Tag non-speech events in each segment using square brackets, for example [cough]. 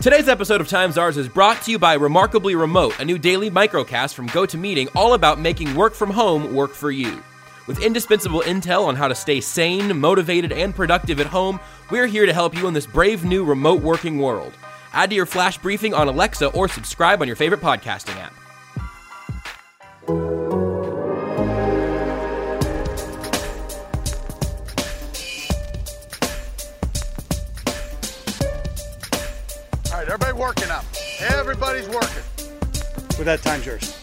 Today's episode of Times Ours is brought to you by Remarkably Remote, a new daily microcast from GoToMeeting all about making work from home work for you. With indispensable intel on how to stay sane, motivated, and productive at home, we're here to help you in this brave new remote working world. Add to your flash briefing on Alexa or subscribe on your favorite podcasting app. Everybody's working. With that, time's yours.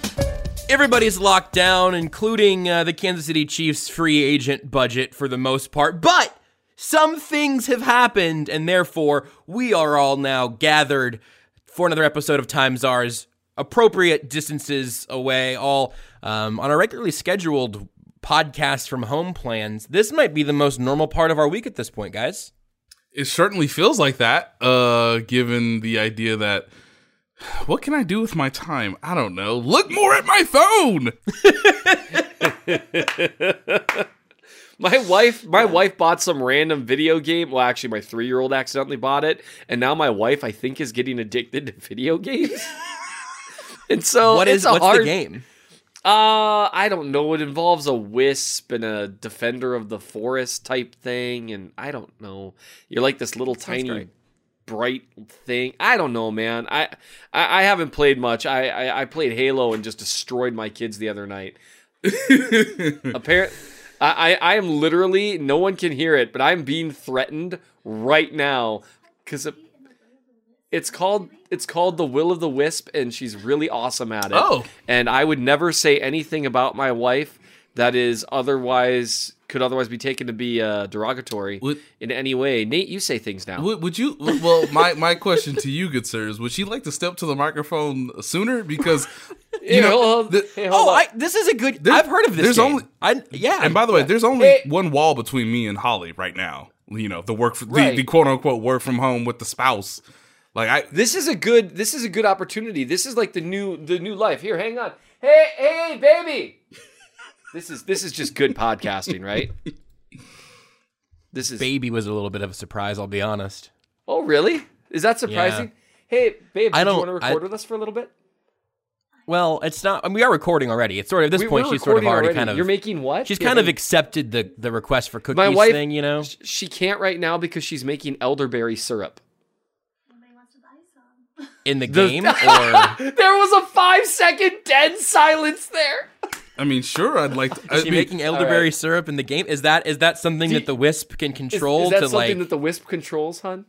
Everybody's locked down, including uh, the Kansas City Chiefs free agent budget for the most part, but some things have happened, and therefore we are all now gathered for another episode of Times Ours, appropriate distances away, all um, on our regularly scheduled podcast from home plans. This might be the most normal part of our week at this point, guys. It certainly feels like that, uh, given the idea that what can I do with my time? I don't know. Look more at my phone. [laughs] My wife, my wife bought some random video game. Well, actually, my three-year-old accidentally bought it, and now my wife, I think, is getting addicted to video games. [laughs] and so, What it's is a what's hard, the game? Uh, I don't know. It involves a wisp and a defender of the forest type thing, and I don't know. You're like this little tiny great. Bright thing. I don't know, man. I I, I haven't played much. I, I I played Halo and just destroyed my kids the other night. [laughs] Apparent. I, I I am literally no one can hear it, but I'm being threatened right now because it, it's called it's called the Will of the Wisp, and she's really awesome at it. Oh. and I would never say anything about my wife that is otherwise could otherwise be taken to be uh, derogatory Would- in any way. Nate, you say things now. Would, would you? Well, my my question to you, good sir, is would she like to step to the microphone sooner? Because [laughs] you Here, know, hold- the- hey, hold Oh. I, this is a good. There- I've heard of this. there's game. only- I, yeah. and by the way, there's only Hey. one wall between me and Holly right now. You know, the work for, Right. the, the quote unquote work from home with the spouse. Like I, this is a good this is a good opportunity. This is like the new the new life. Here, hang on. Hey, hey, baby. This is this is just good podcasting, right? [laughs] This is baby was a little bit of a surprise. I'll be honest. Oh, really? Is that surprising? Hey, babe, I do you don't- want to record I- with us for a little bit? Well, it's not. I mean, we are recording already. It's sort of at this We- point. She's sort of already, already. kind of. You're making what? She's Yeah, kind of accepted the the request for cookies My wife thing. You know. She can't right now because she's making elderberry syrup. in the The- game [laughs] or there was a five second dead silence there. I mean, sure, I'd like. To, I is she mean, making elderberry right. syrup in the game? Is that is that something Do that the wisp can Is, control is that to something like that the wisp controls, hun?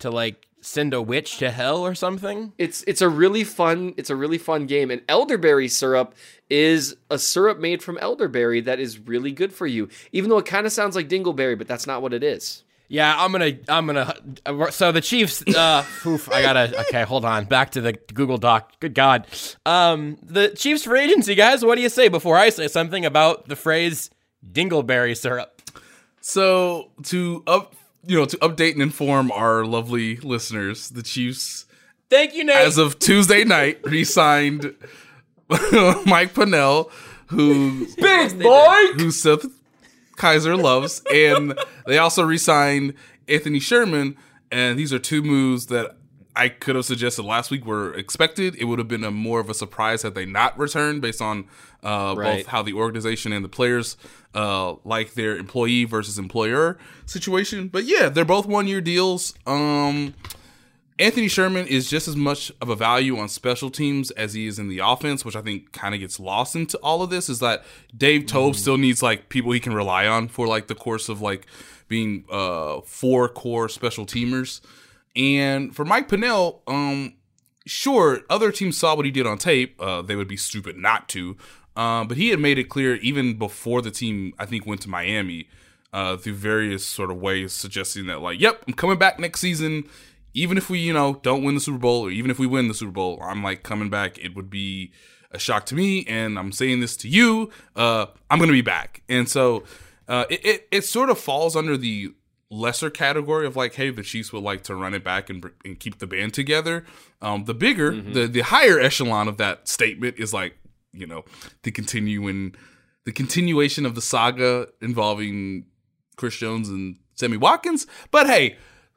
to like send a witch to hell or something? It's it's a really fun it's a really fun game and elderberry syrup is a syrup made from elderberry that is really good for you. Even though it kind of sounds like dingleberry, but that's not what it is. Yeah, I'm gonna I'm gonna. So the Chiefs. Uh, [laughs] oof, I gotta. Okay, hold on. Back to the Google Doc. Good God. Um, the Chiefs free agency guys. What do you say before I say something about the phrase dingleberry syrup? So to up, you know, to update and inform our lovely listeners, the Chiefs, Thank you, Nate. as of Tuesday night, [laughs] re-signed [laughs] Mike Pennel, who Big boy. who Seth Keysor loves, and they also re-signed Anthony Sherman. And these are two moves that I could have suggested last week were expected. It would have been a more of a surprise had they not returned, based on uh, Right. both how the organization and the players uh, like their employee versus employer situation. But yeah, they're both one-year deals. Um, Anthony Sherman is just as much of a value on special teams as he is in the offense, which I think kind of gets lost into all of this. Is that Dave Toub still needs like people he can rely on for like the course of like being uh four core special teamers. And for Mike Pennel, um, sure, other teams saw what he did on tape. Uh, they would be stupid not to. Um, but he had made it clear even before the team, I think, went to Miami, uh, through various sort of ways, suggesting that like, yep, I'm coming back next season. Even if we, you know, don't win the Super Bowl, or even if we win the Super Bowl, I'm like coming back. It would be a shock to me, and I'm saying this to you. Uh, I'm gonna be back, and so uh, it, it it sort of falls under the lesser category of like, hey, the Chiefs would like to run it back and, and keep the band together. Um, the bigger, the the higher echelon of that statement is like, you know, the continuing, the continuation of the saga involving Chris Jones and Sammy Watkins. But hey,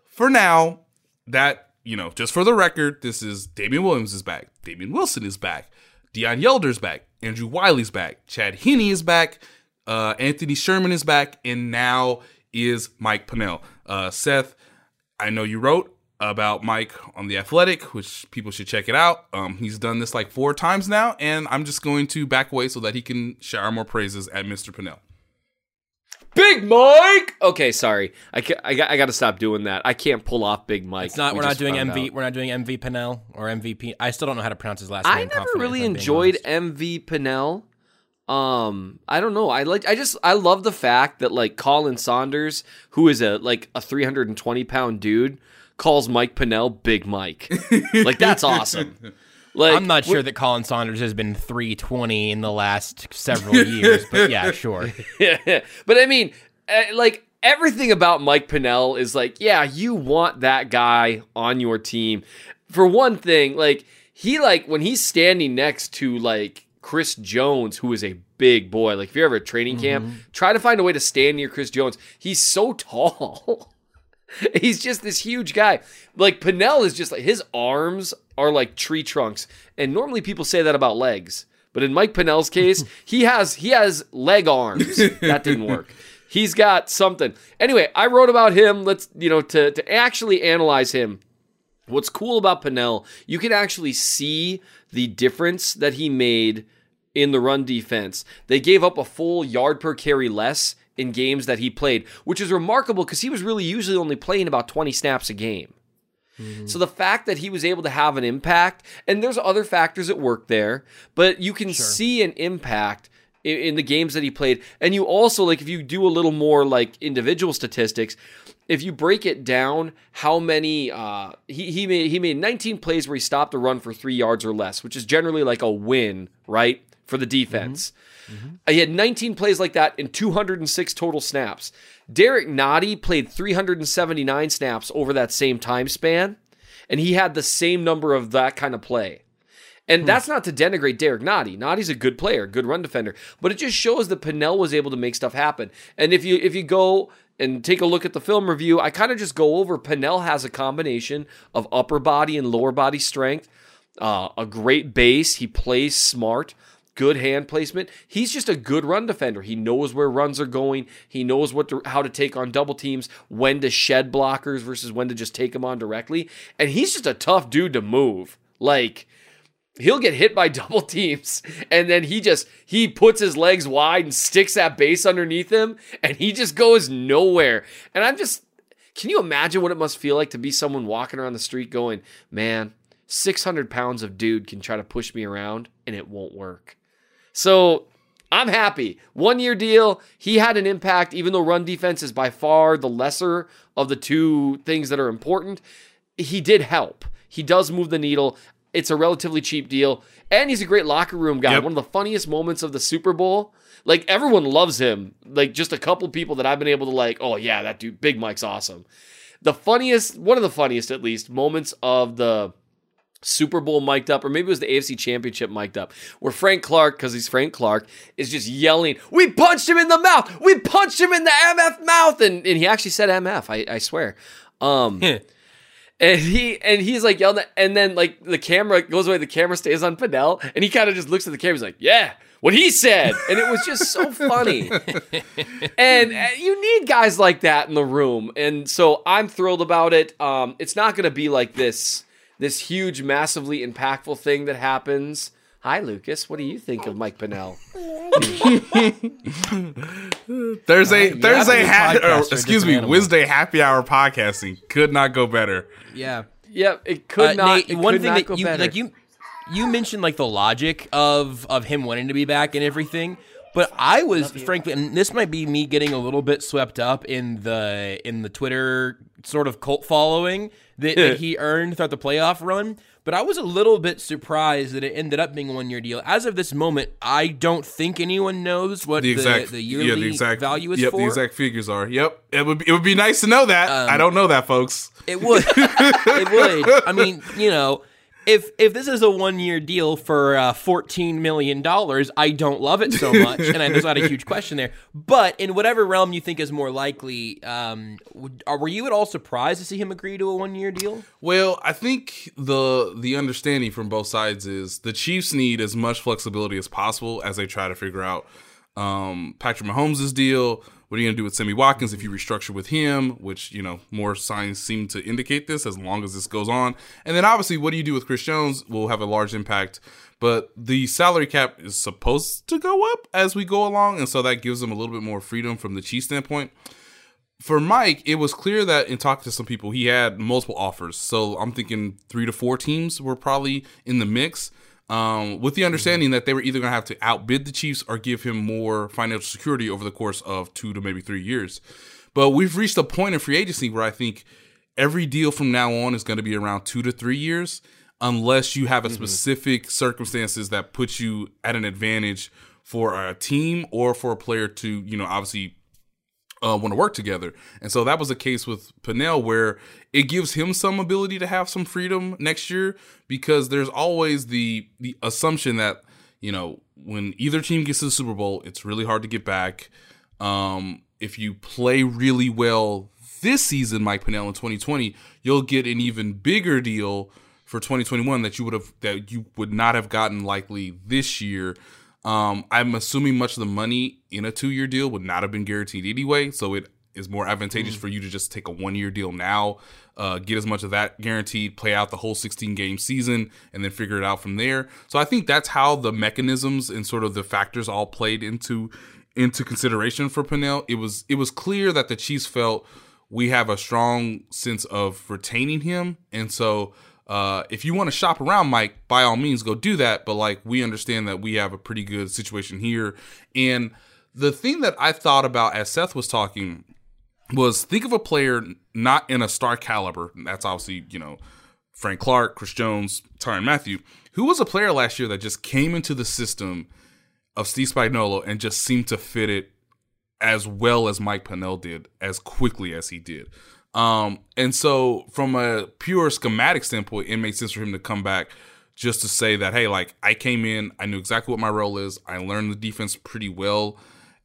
for now, that you know, just for the record, this is Damien Williams is back. Damien Wilson is back. Deon Yelder's back. Andrew Wylie's back. Chad Henne is back. Uh, Anthony Sherman is back. And now is Mike Pennel. Uh, Seth, I know you wrote about Mike on The Athletic, which people should check it out. Um, he's done this like four times now, and I'm just going to back away so that he can shower more praises at Mr. Pennel. Big Mike. Okay, sorry. I, ca- I, got, I got to stop doing that. I can't pull off Big Mike. It's not. We we're not doing found MV. out. We're not doing MV Pennel or MVP. I still don't know how to pronounce his last name. I never really if I'm being enjoyed honest. MV Pennel. Um, I don't know. I like. I just. I love the fact that like Colin Saunders, who is a like a 320 pound dude, calls Mike Pennel Big Mike. [laughs] like that's awesome. Like I'm not sure that Colin Saunders has been 320 in the last several years, but yeah, [laughs] sure. yeah, [laughs] but I mean, uh, like everything about Mike Pennel is like, yeah, you want that guy on your team. For one thing, like he like when he's standing next to like Chris Jones, who is a big boy. Like if you're ever at training camp, try to find a way to stand near Chris Jones. He's so [laughs] tall. [laughs] He's just this huge guy. Like Pennel is just like his arms are like tree trunks. And normally people say that about legs. But in Mike Pennel's case, [laughs] he has he has leg arms. That didn't work. He's got something. Anyway, I wrote about him. Let's you know to to actually analyze him. What's cool about Pennel, you can actually see the difference that he made in the run defense. They gave up a full yard per carry less in games that he played, which is remarkable because he was really usually only playing about 20 snaps a game. So the fact that he was able to have an impact, and there's other factors at work there, but you can see an impact in, in the games that he played. And you also like if you do a little more like individual statistics, if you break it down, how many uh, he he made he made 19 plays where he stopped the run for three yards or less, which is generally like a win, right, for the defense. He had 19 plays like that in 206 total snaps. Derek Nnadi played 379 snaps over that same time span, and he had the same number of that kind of play. And that's not to denigrate Derek Nnadi. Nnadi's a good player, good run defender, but it just shows that Pennel was able to make stuff happen. And if you if you go and take a look at the film review, I kind of just go over Pennel has a combination of upper body and lower body strength, uh, a great base. He plays smart good hand placement. He's just a good run defender. He knows where runs are going. He knows what to, how to take on double teams, when to shed blockers versus when to just take them on directly. And he's just a tough dude to move. Like he'll get hit by [laughs] double teams and then he just he puts his legs wide and sticks that base underneath him and he just goes nowhere. And I'm just can you imagine what it must feel like to be someone walking around the street going, "Man, 600 pounds of dude can try to push me around and it won't work." So I'm happy. One year deal. He had an impact, even though run defense is by far the lesser of the two things that are important. He did help. He does move the needle. It's a relatively cheap deal. And he's a great locker room guy. Yep. One of the funniest moments of the Super Bowl. Like everyone loves him. Like just a couple people that I've been able to like, oh yeah, that dude, Big Mike's awesome. The funniest, one of the funniest at least, moments of the Super Bowl mic'd up, or maybe it was the AFC Championship mic'd up, where Frank Clark, because he's Frank Clark, is just yelling, "We punched him in the mouth! We punched him in the MF mouth!" And and he actually said MF, I, I swear. Um, and he and he's like yelling, at, and then like the camera goes away, the camera stays on Fidel, and he kind of just looks at the camera, he's like, "Yeah." What he said, and it was just so [laughs] funny. and uh, you need guys like that in the room, and so I'm thrilled about it. Um, it's not going to be like this this huge, massively impactful thing that happens. Hi, Lucas. What do you think of Mike Pennel? [laughs] Thursday, you Thursday, have to be a ha- or, excuse me, animal. Wednesday happy hour podcasting could not go better. Yeah. Yep, it could Uh, not. Nate, it one could thing not that go you better. like you you mentioned like the logic of of him wanting to be back and everything, but I was frankly, and this might be me getting a little bit swept up in the in the Twitter sort of cult following that, that he earned throughout the playoff run. But I was a little bit surprised that it ended up being a one year deal. As of this moment, I don't think anyone knows what The the, exact, the yeah, yearly the exact value is yep, for. the exact figures are. Yep, it would be, it would be nice to know that. I um, don't know that, folks. It would. [laughs] it would. I mean, you know, if if this is a one year deal for uh, fourteen million dollars, I don't love it so much, and I, there's not a huge question there. But in whatever realm you think is more likely, um, are, were you at all surprised to see him agree to a one year deal? Well, I think the the understanding from both sides is the Chiefs need as much flexibility as possible as they try to figure out um, Patrick Mahomes' deal. What are you going to do with Sammy Watkins if you restructure with him? Which, you know, more signs seem to indicate this as long as this goes on. And then obviously, what do you do with Chris Jones will have a large impact. But the salary cap is supposed to go up as we go along. And so that gives them a little bit more freedom from the Chiefs standpoint. For Mike, it was clear that in talking to some people, he had multiple offers. So I'm thinking three to four teams were probably in the mix um, with the understanding that they were either going to have to outbid the Chiefs or give him more financial security over the course of two to maybe three years. But we've reached a point in free agency where I think every deal from now on is going to be around two to three years, unless you have a specific circumstances that put you at an advantage for a team or for a player to, you know, obviously uh, want to work together. And so that was the case with Pennel, where it gives him some ability to have some freedom next year because there's always the the assumption that you know when either team gets to the Super Bowl, it's really hard to get back. Um, if you play really well this season, Mike Pennel in 2020, you'll get an even bigger deal for 2021 that you would have that you would not have gotten likely this year. Um, I'm assuming much of the money in a two year deal would not have been guaranteed anyway, so it is more advantageous for you to just take a one year deal now, uh, get as much of that guaranteed, play out the whole 16 game season, and then figure it out from there. So I think that's how the mechanisms and sort of the factors all played into into consideration for Pennel. It was it was clear that the Chiefs felt we have a strong sense of retaining him, and so uh, if you want to shop around Mike, by all means, go do that. But like, we understand that we have a pretty good situation here. And the thing that I thought about as Seth was talking was think of a player not in a star caliber. That's obviously, you know, Frank Clark, Chris Jones, Tyrann Mathieu, who was a player last year that just came into the system of Steve Spagnuolo and just seemed to fit it as well as Mike Pennel did, as quickly as he did. Um, and so from a pure schematic standpoint, it makes sense for him to come back just to say that, hey, like I came in, I knew exactly what my role is. I learned the defense pretty well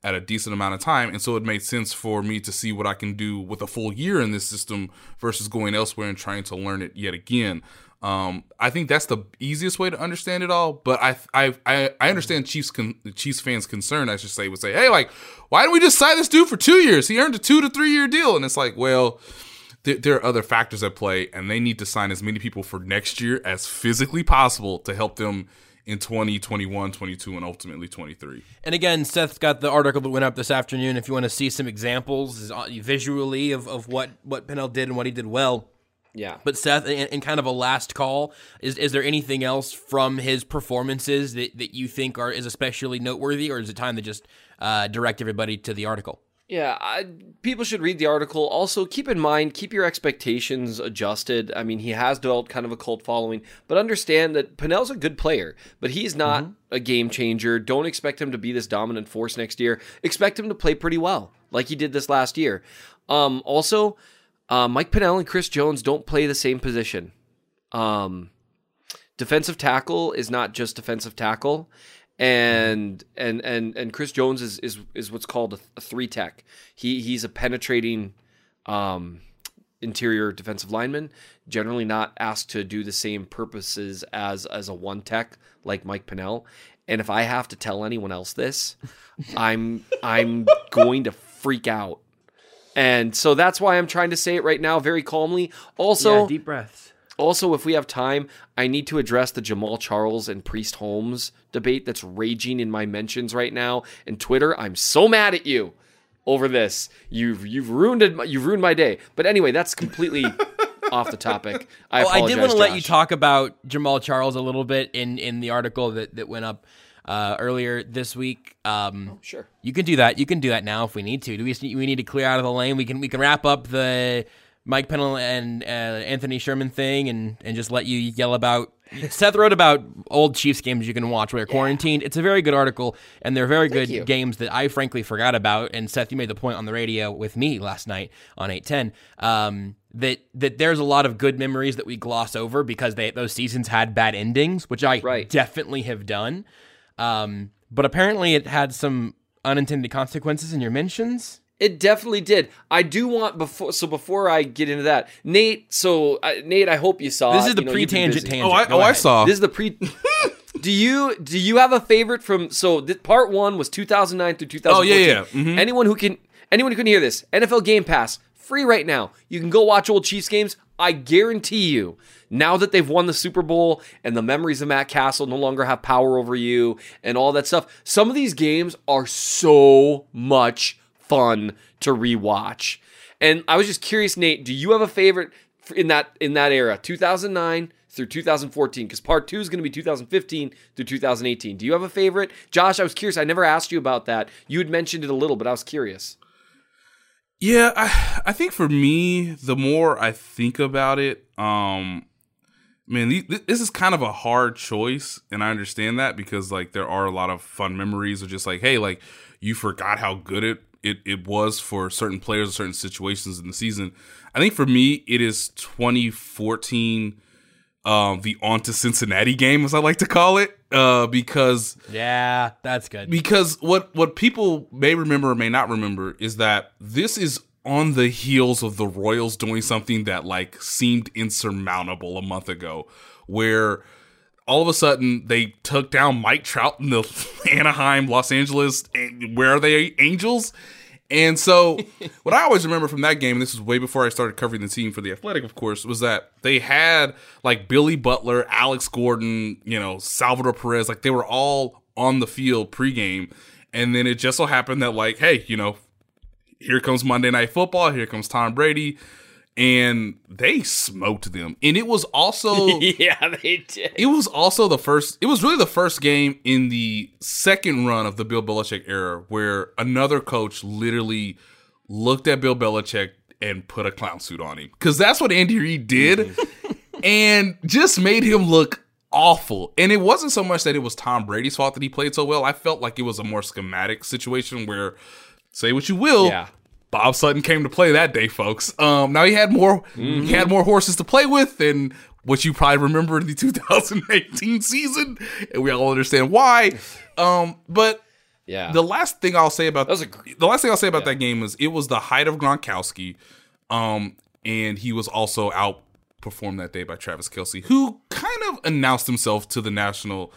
at a decent amount of time. And so it made sense for me to see what I can do with a full year in this system versus going elsewhere and trying to learn it yet again. Um, I think that's the easiest way to understand it all. But I I I, I understand Chiefs con- Chiefs fans' concern. I should say would say, hey, like, why don't we just sign this dude for two years? He earned a two to three year deal, and it's like, well, there, there are other factors at play, and they need to sign as many people for next year as physically possible to help them in 2021, 22, and ultimately 23. And again, Seth's got the article that went up this afternoon. If you want to see some examples uh, visually of, of what, what Pennel did and what he did well. Yeah. But Seth, in, in kind of a last call, is is there anything else from his performances that, that you think are is especially noteworthy, or is it time to just uh, direct everybody to the article? Yeah, I, people should read the article. Also, keep in mind, keep your expectations adjusted. I mean, he has developed kind of a cult following, but understand that Pennel's a good player, but he's not Mm-hmm. a game changer. Don't expect him to be this dominant force next year. Expect him to play pretty well, like he did this last year. Um, also, uh, Mike Pennel and Chris Jones don't play the same position. Um, defensive tackle is not just defensive tackle and and and and Chris Jones is is is what's called a, a three tech. He he's a penetrating um, interior defensive lineman, generally not asked to do the same purposes as as a one tech like Mike Pennel. And if I have to tell anyone else this, I'm I'm going to freak out. And so that's why I'm trying to say it right now very calmly. Also, deep breaths. also, if we have time, I need to address the Jamaal Charles and Priest Holmes debate that's raging in my mentions right now and Twitter. I'm so mad at you over this. You've you've ruined it. You've ruined my day. But anyway, that's completely [laughs] off the topic. I Well, I did want to let you talk about Jamaal Charles a little bit in in the article that that went up uh, earlier this week. Um, Sure. You can do that. You can do that now if we need to. Do we? We need to clear out of the lane. We can. We can wrap up the Mike Pennel and uh, Anthony Sherman thing, and and just let you yell about. [laughs] Seth wrote about old Chiefs games you can watch where they're quarantined. It's a very good article, and they're very good you. games that I frankly forgot about. And Seth, you made the point on the radio with me last night on eight ten. Um, that that there's a lot of good memories that we gloss over because they those seasons had bad endings, which I Right. definitely have done. Um, but apparently, it had some unintended consequences in your mentions. It definitely did. I do want before so before I get into that, Nate. So uh, Nate, I hope you saw. This is the You know, pre-tangent busy. tangent. Oh, I, oh, I saw. This is the pre. [laughs] do you do you have a favorite from? So this, part one was 2009 through 2014. Oh, yeah, yeah. Mhm. Anyone who can anyone who can hear this, NFL Game Pass free right now. You can go watch old Chiefs games. I guarantee you. Now that they've won the Super Bowl and the memories of Matt Cassel no longer have power over you and all that stuff, some of these games are so much fun to rewatch. And I was just curious, Nate, do you have a favorite in that in that era, 2009 through 2014? Because part two is going to be 2015 through 2018. Do you have a favorite, Josh? I was curious. I never asked you about that. You had mentioned it a little, but I was curious. Yeah, I I think for me, the more I think about it, um, man, th- this is kind of a hard choice, and I understand that because like there are a lot of fun memories of just like, hey, like you forgot how good it it, it was for certain players or certain situations in the season. I think for me, it is 2014, um, the on to Cincinnati game, as I like to call it, uh, because Yeah, that's good. because what what people may remember or may not remember is that this is on the heels of the Royals doing something that like seemed insurmountable a month ago, where all of a sudden they took down Mike Trout in the [laughs] Anaheim, Los Angeles, and where are they Angels? And so, what I always remember from that game, and this was way before I started covering the team for the Athletic, of course, was that they had like Billy Butler, Alex Gordon, you know, Salvador Perez, like they were all on the field pregame. And then it just so happened that, like, hey, you know, here comes Monday Night Football, here comes Tom Brady, and they smoked them. And it was also [laughs] yeah, they did. it was also the first it was really the first game in the second run of the Bill Belichick era where another coach literally looked at Bill Belichick and put a clown suit on him. Cause that's what Andy Reid did. Mm-hmm. [laughs] and just made him look awful. And it wasn't so much that it was Tom Brady's fault that he played so well. I felt like it was a more schematic situation where say what you will. Yeah. Bob Sutton came to play that day, folks. Um, now he had more he had more horses to play with than what you probably remember in the [laughs] 2018 season, and we all understand why. Um, but Yeah. the last thing I'll say about That a the last thing I'll say about that game is it was the height of Gronkowski, um, and he was also outperformed that day by Travis Kelce, who kind of announced himself to the national,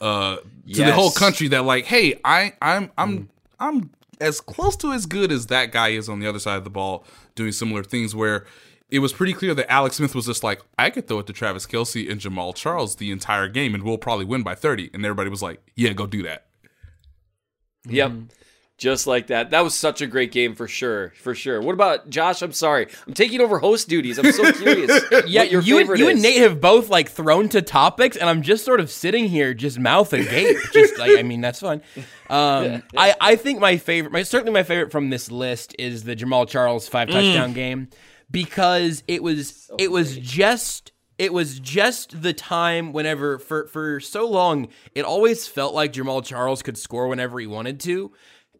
uh, to the whole country that like, hey, I, I'm, I'm, I'm as close to as good as that guy is on the other side of the ball doing similar things where. It was pretty clear that Alex Smith was just like, I could throw it to Travis Kelce and Jamaal Charles the entire game, and we'll probably win by 30. And everybody was like, Yeah, go do that. Yep. Mm. Just like that. That was such a great game for sure. For sure. What about Josh? I'm sorry. I'm taking over host duties. I'm so curious. [laughs] yeah, your you, and, favorite you and is. Nate have both like thrown to topics, and I'm just sort of sitting here, just mouth agape. [laughs] just like, I mean, that's fun. Um, I I think my favorite, my certainly my favorite from this list is the Jamaal Charles five touchdown game because it was it was just it was just the time whenever for for so long it always felt like Jamaal Charles could score whenever he wanted to.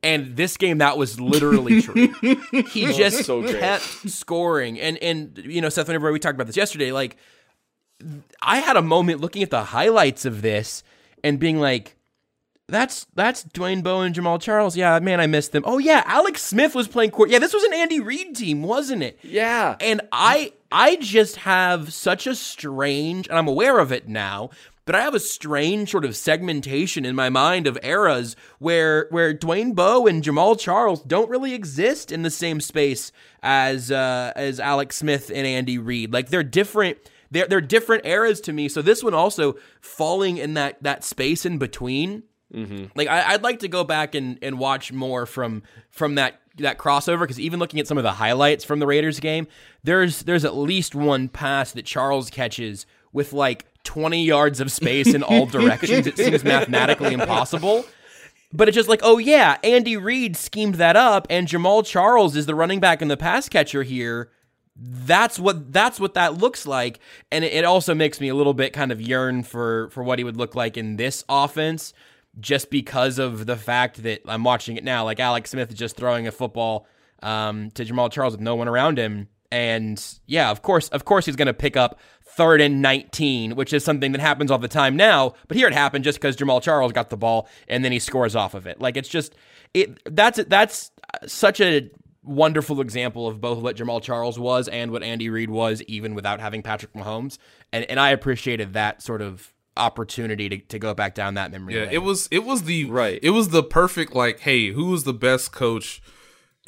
And this game, that was literally true. [laughs] He just so kept scoring, and and you know, Seth, whenever we talked about this yesterday, like I had a moment looking at the highlights of this and being like, "That's that's Dwayne Bowe and Jamaal Charles. Yeah, man, I missed them. Oh yeah, Alex Smith was playing court. Yeah, this was an Andy Reid team, wasn't it? Yeah. And I I just have such a strange, and I'm aware of it now, but I have a strange sort of segmentation in my mind of eras where where Dwayne Bowe and Jamaal Charles don't really exist in the same space as uh, as Alex Smith and Andy Reid. Like they're different. They're they're different eras to me. So this one also falling in that that space in between. Like I, I'd like to go back and, and watch more from from that that crossover because even looking at some of the highlights from the Raiders game, there's there's at least one pass that Charles catches with like 20 yards of space in all [laughs] directions. it seems mathematically impossible. But it's just like, oh yeah, Andy Reid schemed that up, and Jamaal Charles is the running back and the pass catcher here. That's what that's what that looks like, and it, it also makes me a little bit kind of yearn for for what he would look like in this offense, just because of the fact that I'm watching it now. Like Alex Smith is just throwing a football um, to Jamaal Charles with no one around him, And yeah, of course, of course, he's going to pick up third and 19, which is something that happens all the time now. But here it happened just because Jamaal Charles got the ball and then he scores off of it. Like it's just it. That's that's such a wonderful example of both what Jamaal Charles was and what Andy Reid was, even without having Patrick Mahomes. And and I appreciated that sort of opportunity to, to go back down that memory. Yeah, lane. it was it was the Right. It was the perfect like, hey, who was the best coach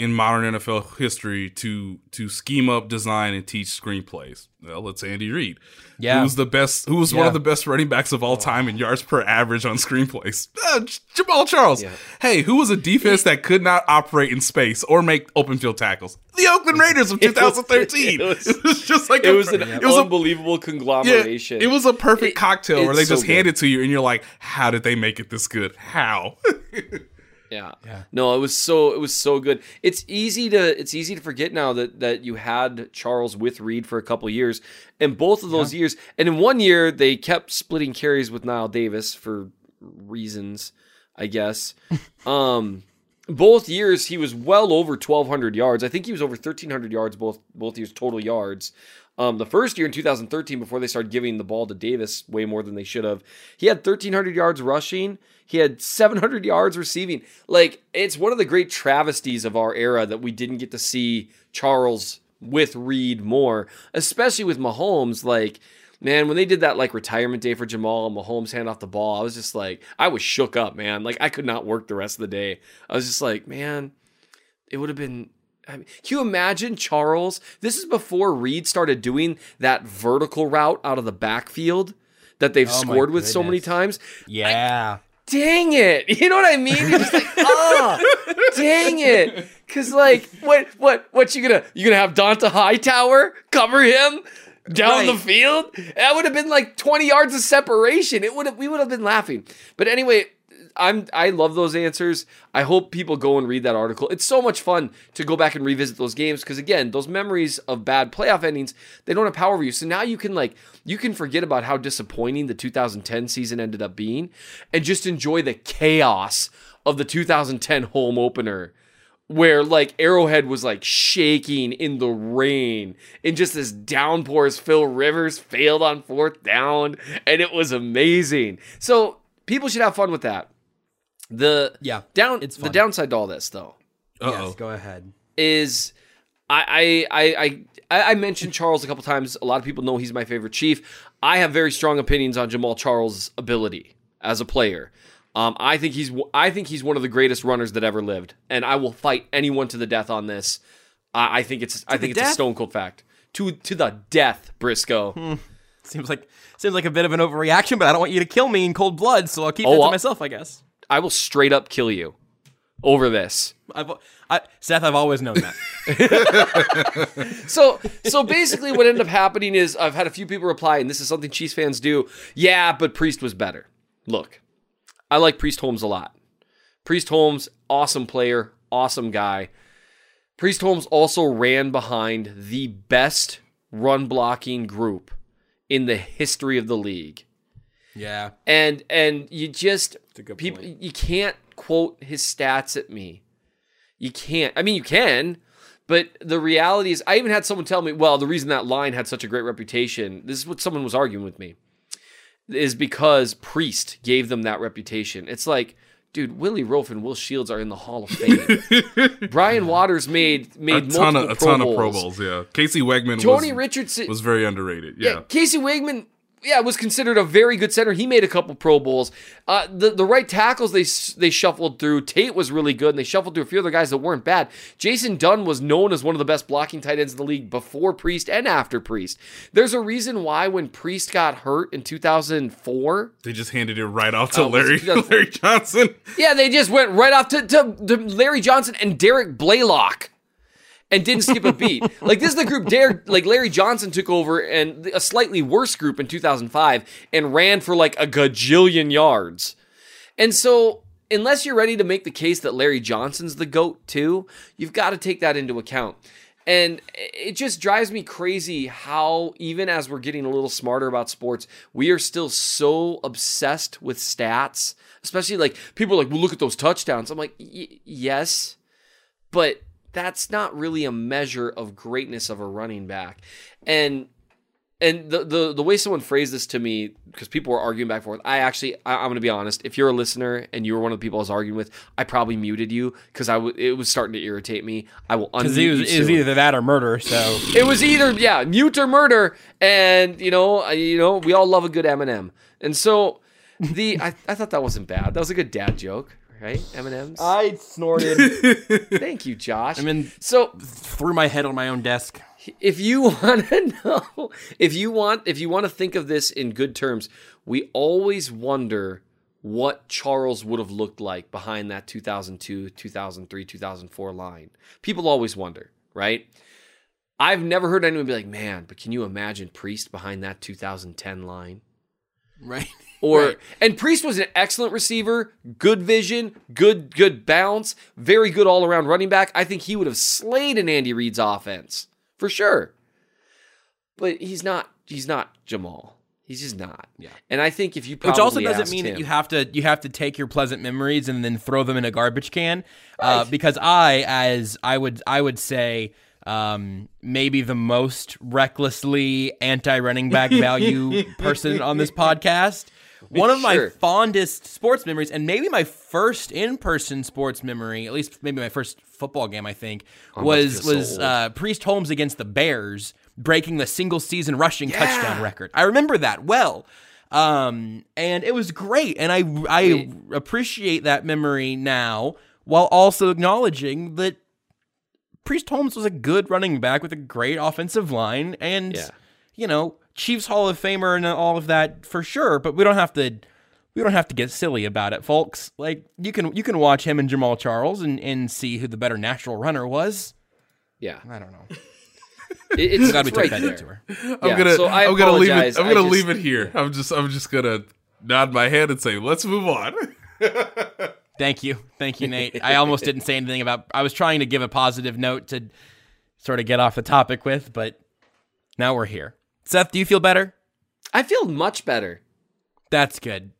in modern NFL history to to scheme up, design, and teach screenplays? Well, it's Andy Reid. Yeah. who's the best? Who was one of the best running backs of all time in yards per average on screenplays? [laughs] Uh, Jamaal Charles. Hey, who was a defense that could not operate in space or make open field tackles? The Oakland [laughs] Raiders of 2013. it was- [laughs] it was just like It a- was an it was a unbelievable yeah, conglomeration. it was a perfect cocktail where they so just good. hand it to you and you're like, how did they make it this good? How? Yeah. No, it was so it was so good. It's easy to it's easy to forget now that that you had Charles with Reid for a couple years, and both of those years, and in one year they kept splitting carries with Knile Davis for reasons, I guess. [laughs] um, both years he was well over 1,200 yards. I think he was over 1,300 yards both both years total yards. Um, the first year in 2013, before they started giving the ball to Davis way more than they should have, he had 1,300 yards rushing. He had 700 yards receiving. Like, it's one of the great travesties of our era that we didn't get to see Charles with Reid more, especially with Mahomes. Like, man, when they did that like retirement day for Jamaal and Mahomes hand off the ball, I was just like, I was shook up, man. Like, I could not work the rest of the day. I was just like, man, it would have been. I mean, can you imagine Charles? This is before Reid started doing that vertical route out of the backfield that they've Oh scored with so many times. yeah. Dang it! You know what I mean? You're just like, [laughs] oh, dang it! Because like, what, what, what you gonna, you gonna have Dont'a Hightower cover him down the field? That would have been like 20 yards of separation. It would have, we would have been laughing. But anyway, I'm I love those answers. I hope people go and read that article. It's so much fun to go back and revisit those games because again, those memories of bad playoff endings, they don't have power over you. So now you can like you can forget about how disappointing the 2010 season ended up being and just enjoy the chaos of the 2010 home opener where like Arrowhead was like shaking in the rain in just this downpour as Phil Rivers failed on fourth down and it was amazing. So people should have fun with that. The Yeah, down it's the downside to all this though Uh-oh. Yes, go ahead. is I I I I, I mentioned Charles a couple times. A lot of people know he's my favorite chief. I have very strong opinions on Jamaal Charles' ability as a player. Um, I think he's I think he's one of the greatest runners that ever lived, and I will fight anyone to the death on this. I, I think it's I think it's a stone cold fact. To to the death, Briscoe. Seems like seems like a bit of an overreaction, but I don't want you to kill me in cold blood, so I'll keep Oh, it to I'll- myself, I guess. I will straight up kill you over this. I've, I, Seth, I've always known that. [laughs] So so basically what ended up happening is I've had a few people reply, and this is something Chiefs fans do. Yeah, but Priest was better. Look, I like Priest Holmes a lot. Priest Holmes, awesome player, awesome guy. Priest Holmes also ran behind the best run blocking group in the history of the league yeah. and and you just people point. you can't quote his stats at me you can't i mean you can but the reality is i even had someone tell me well the reason that line had such a great reputation this is what someone was arguing with me is because priest gave them that reputation it's like dude willie roaf and will shields are in the hall of fame [laughs] brian waters made made A ton multiple of a Pro ton of Pro Bowls. Bowls, yeah. Casey Wiegmann tony was, richardson was very underrated. yeah, Yeah. Casey Wiegmann, yeah, was considered a very good center. He made a couple Pro Bowls. Uh, the the right tackles they they shuffled through. Tait was really good, and they shuffled through a few other guys that weren't bad. Jason Dunn was known as one of the best blocking tight ends in the league before Priest and after Priest. There's a reason why when Priest got hurt in 2004, They just handed it right off to Uh, Larry [laughs] Larry Johnson. yeah, they just went right off to, to, to Larry Johnson and Derek Blaylock and didn't skip a beat. [laughs] like this is the group Derek, like Larry Johnson took over and a slightly worse group in 2005 and ran for like a gajillion yards. And so unless you're ready to make the case that Larry Johnson's the GOAT too, you've got to take that into account. And it just drives me crazy how, even as we're getting a little smarter about sports, we are still so obsessed with stats. Especially like people are like, well, look at those touchdowns. I'm like, yes, but that's not really a measure of greatness of a running back. And and the the, the way someone phrased this to me because people were arguing back and forth i actually I, i'm going to be honest if you're a listener and you were one of the people i was arguing with i probably muted you because i w- it was starting to irritate me i will unmute it was, it was either that or murder. So It was either yeah, mute or murder, and you know, you know, we all love a good Eminem, and so the I, I thought that wasn't bad. That was a good dad joke, right? M and M's. I snorted, [laughs] Thank you, Josh. I mean- so threw my head on my own desk. if you [laughs] want to know, if you want, if you want to think of this in good terms, we always wonder what Charles would have looked like behind that 2002, 2003, 2004 line. People always wonder, right? I've never heard anyone be like, "Man, but can you imagine Priest behind that 2010 line?" Right. [laughs] Or Right. and Priest was an excellent receiver, good vision, good good bounce, very good all around running back. I think he would have slayed an Andy Reid's offense for sure. But he's not. He's not Jamaal. He's just not. Yeah. And I think if you Which also doesn't mean him, that you have to you have to take your pleasant memories and then throw them in a garbage can. Uh, because I, as I would I would say, um, maybe the most recklessly anti-running back value [laughs] person on this podcast. One of my fondest sports memories, and maybe my first in-person sports memory, at least maybe my first football game, I think, was feel so was uh, Priest Holmes against the Bears, breaking the single season rushing touchdown record. I remember that well. Um, and it was great, and I I appreciate that memory now, while also acknowledging that Priest Holmes was a good running back with a great offensive line, and Yeah. you know Chiefs Hall of Famer and all of that for sure. But we don't have to we don't have to get silly about it, folks. Like you can you can watch him and Jamaal Charles and and see who the better natural runner was. yeah, I don't know. [laughs] it, it's, Glad we it's right that there. detour. I'm Yeah, gonna so I I'm gonna leave it. I'm gonna just- leave it here. I'm just I'm just gonna nod my head and say let's move on. [laughs] Thank you. Thank you, Nate. I almost didn't say anything about I was trying to give a positive note to sort of get off the topic with, but now we're here. Seth, do you feel better? I feel much better. That's good.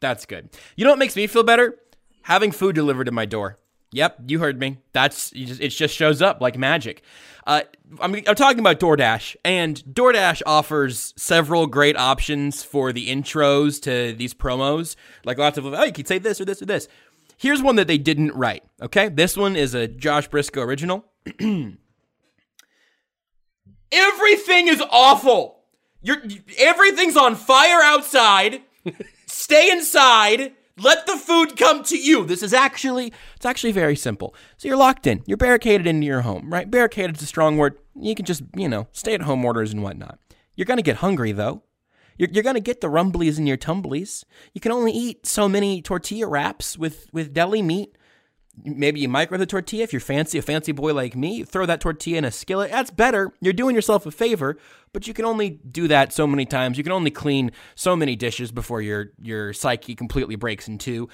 That's good. You know what makes me feel better? Having food delivered to my door. Yep, you heard me. That's you just, it. Just shows up like magic. Uh, I'm, I'm talking about DoorDash, and DoorDash offers several great options for the intros to these promos. Like lots of oh, you could say this or this or this. Here's one that they didn't write. Okay, this one is a Josh Briscoe original. [clears throat] Everything is awful. You're everything's on fire outside. [laughs] Stay inside. Let the food come to you. This is actually it's actually very simple. So you're locked in. You're barricaded into your home, right? Barricaded is a strong word. You can just, you know, stay at home orders and whatnot. You're gonna get hungry though. You're, you're gonna get the rumblies and your tumblies. You can only eat so many tortilla wraps with with deli meat. Maybe you micro the tortilla if you're fancy, a fancy boy like me. Throw that tortilla in a skillet. That's better. You're doing yourself a favor, but you can only do that so many times. You can only clean so many dishes before your your psyche completely breaks in two.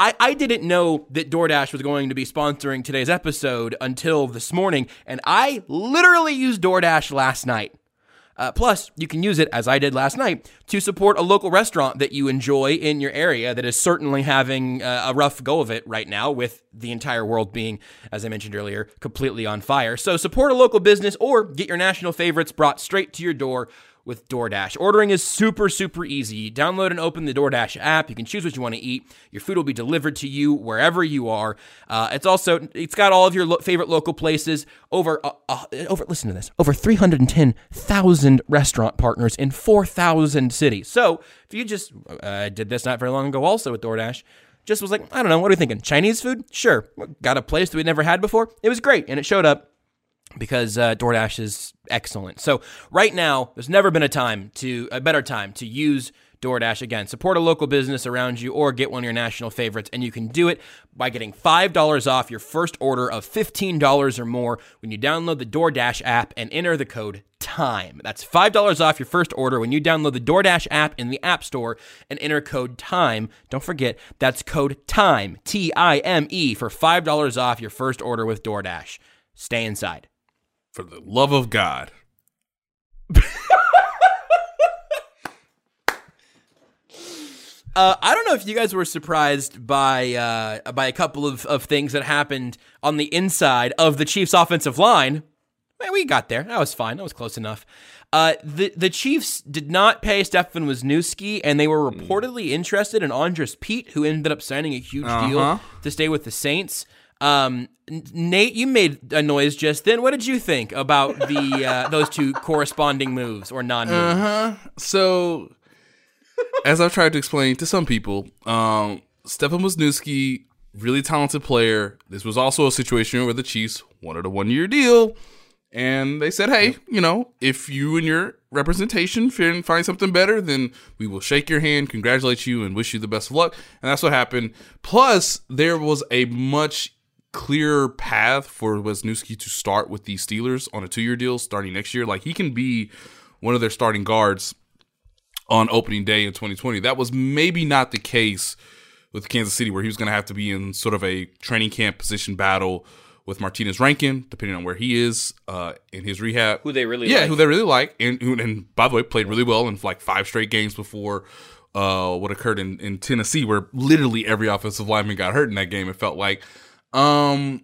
I, I didn't know that DoorDash was going to be sponsoring today's episode until this morning, and I literally used DoorDash last night. Uh, plus, you can use it, as I did last night, to support a local restaurant that you enjoy in your area that is certainly having uh, a rough go of it right now, with the entire world being, as I mentioned earlier, completely on fire. So, support a local business or get your national favorites brought straight to your door with DoorDash. Ordering is super, super easy. You download and open the DoorDash app. You can choose what you want to eat. Your food will be delivered to you wherever you are. Uh, it's also it's got all of your lo- favorite local places. Over uh, uh, over listen to this. Over 310,000 restaurant partners in 4,000 cities. So if you just uh, did this not very long ago, also with DoorDash. Just was like, I don't know, what are we thinking? Chinese food? Sure. Got a place that we'd never had before? It was great, and it showed up because uh, DoorDash is excellent. So right now, there's never been a time to a better time to use DoorDash again. Support a local business around you or get one of your national favorites, and you can do it by getting five dollars off your first order of fifteen dollars or more when you download the DoorDash app and enter the code time. That's five dollars off your first order when you download the DoorDash app in the App Store and enter code time. Don't forget that's code time T I M E for five dollars off your first order with DoorDash. Stay inside. For the love of God. [laughs] Uh, I don't know if you guys were surprised by uh, by a couple of, of things that happened on the inside of the Chiefs' offensive line. Man, we got there. That was fine. That was close enough. Uh, the the Chiefs did not pay Stefan Wisniewski, and they were reportedly interested in Andrus Peat, who ended up signing a huge deal to stay with the Saints. Um, Nate, you made a noise just then. What did you think about the uh, [laughs] those two corresponding moves or non moves? So, as I've tried to explain to some people, um, Stefan Wisniewski, really talented player. This was also a situation where the Chiefs wanted a one year deal. And they said, hey, you know, if you and your representation find something better, then we will shake your hand, congratulate you, and wish you the best of luck. And that's what happened. Plus, there was a much clearer path for Wisniewski to start with the Steelers on a two year deal starting next year. Like, he can be one of their starting guards on opening day in 2020. That was maybe not the case with Kansas City, where he was going to have to be in sort of a training camp position battle with Martinas Rankin, depending on where he is uh, in his rehab. Who they really yeah, like. who they really like, and who, and by the way, played really well in like five straight games before uh, what occurred in, in Tennessee, where literally every offensive lineman got hurt in that game. It felt like. Um,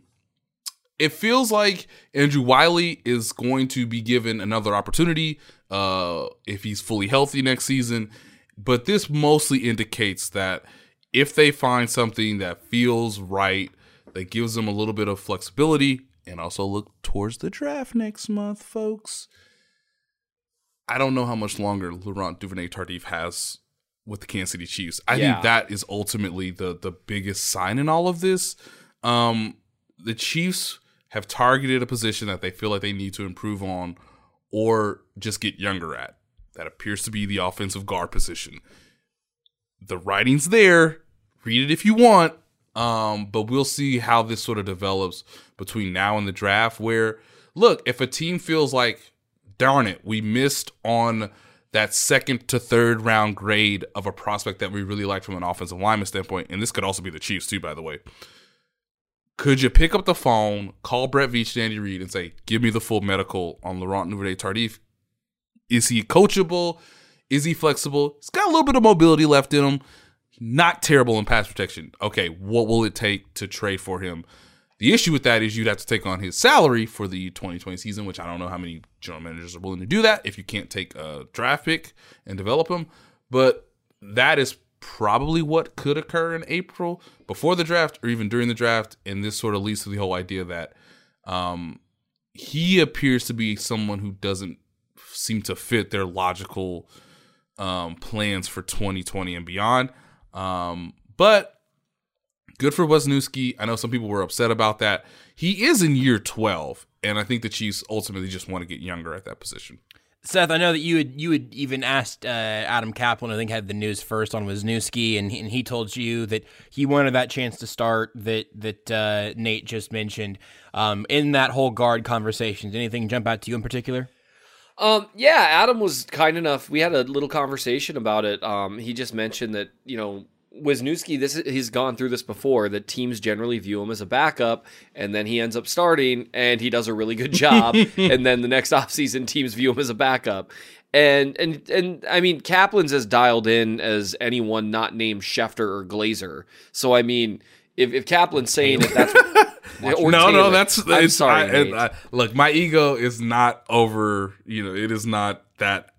it feels like Andrew Wylie is going to be given another opportunity uh, if he's fully healthy next season. But this mostly indicates that if they find something that feels right, that gives them a little bit of flexibility, and also look towards the draft next month, folks. I don't know how much longer Laurent Duvernay Tardif has with the Kansas City Chiefs. I Yeah. think that is ultimately the the biggest sign in all of this. Um, the Chiefs have targeted a position that they feel like they need to improve on or just get younger at. That appears to be the offensive guard position. The writing's there. Read it if you want. Um, but we'll see how this sort of develops between now and the draft. Where, look, if a team feels like, darn it, we missed on that second to third round grade of a prospect that we really like from an offensive lineman standpoint, and this could also be the Chiefs too, by the way. Could you pick up the phone, call Brett Veach, Andy Reid, and say, "Give me the full medical on Laurent Duvernay Tardif"? Is he coachable? Is he flexible? He's got a little bit of mobility left in him. Not terrible in pass protection. Okay, what will it take to trade for him? The issue with that is you'd have to take on his salary for the 2020 season, which I don't know how many general managers are willing to do that if you can't take a draft pick and develop him. But that is probably what could occur in April before the draft or even during the draft. And this sort of leads to the whole idea that um, he appears to be someone who doesn't seem to fit their logical um, plans for 2020 and beyond. Um, but good for Wisniewski. I know some people were upset about that. He is in year 12, and I think the Chiefs ultimately just want to get younger at that position. Seth, I know that you had you had even asked uh, Adam Kaplan, I think had the news first on Wisniewski, and he, and he told you that he wanted that chance to start that that uh, Nate just mentioned. Um, in that whole guard conversation, did anything jump out to you in particular? Um, yeah, Adam was kind enough. We had a little conversation about it. Um, he just mentioned that you know Wisniewski, this he's gone through this before. That teams generally view him as a backup, and then he ends up starting, and he does a really good job. [laughs] and then the next offseason, teams view him as a backup. And and and I mean, Kaplan's as dialed in as anyone not named Schefter or Glazer. So I mean, if if Kaplan's saying that that's [laughs] or no, no, that's. I'm sorry. I- I- look, my ego is not over. You know, it is not that